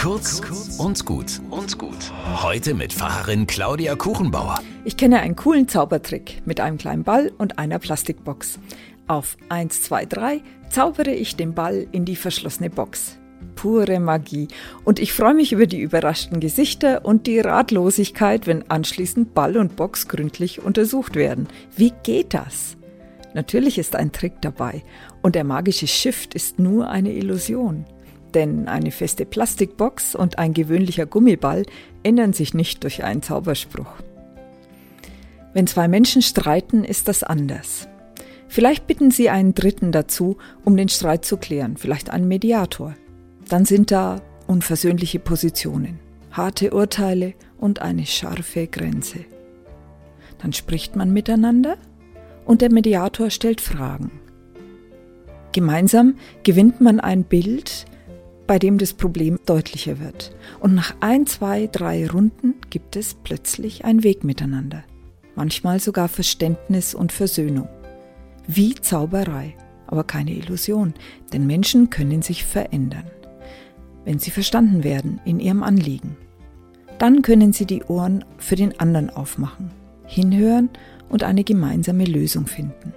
Kurz und gut und gut. Heute mit Pfarrerin Claudia Kuchenbauer. Ich kenne einen coolen Zaubertrick mit einem kleinen Ball und einer Plastikbox. Auf 1, 2, 3 zaubere ich den Ball in die verschlossene Box. Pure Magie. Und ich freue mich über die überraschten Gesichter und die Ratlosigkeit, wenn anschließend Ball und Box gründlich untersucht werden. Wie geht das? Natürlich ist ein Trick dabei und der magische Shift ist nur eine Illusion. Denn eine feste Plastikbox und ein gewöhnlicher Gummiball ändern sich nicht durch einen Zauberspruch. Wenn zwei Menschen streiten, ist das anders. Vielleicht bitten Sie einen Dritten dazu, um den Streit zu klären, vielleicht einen Mediator. Dann sind da unversöhnliche Positionen, harte Urteile und eine scharfe Grenze. Dann spricht man miteinander und der Mediator stellt Fragen. Gemeinsam gewinnt man ein Bild, bei dem das Problem deutlicher wird. Und nach ein, zwei, drei Runden gibt es plötzlich ein Weg miteinander. Manchmal sogar Verständnis und Versöhnung. Wie Zauberei, aber keine Illusion, denn Menschen können sich verändern. Wenn sie verstanden werden in ihrem Anliegen, dann können sie die Ohren für den anderen aufmachen, hinhören und eine gemeinsame Lösung finden.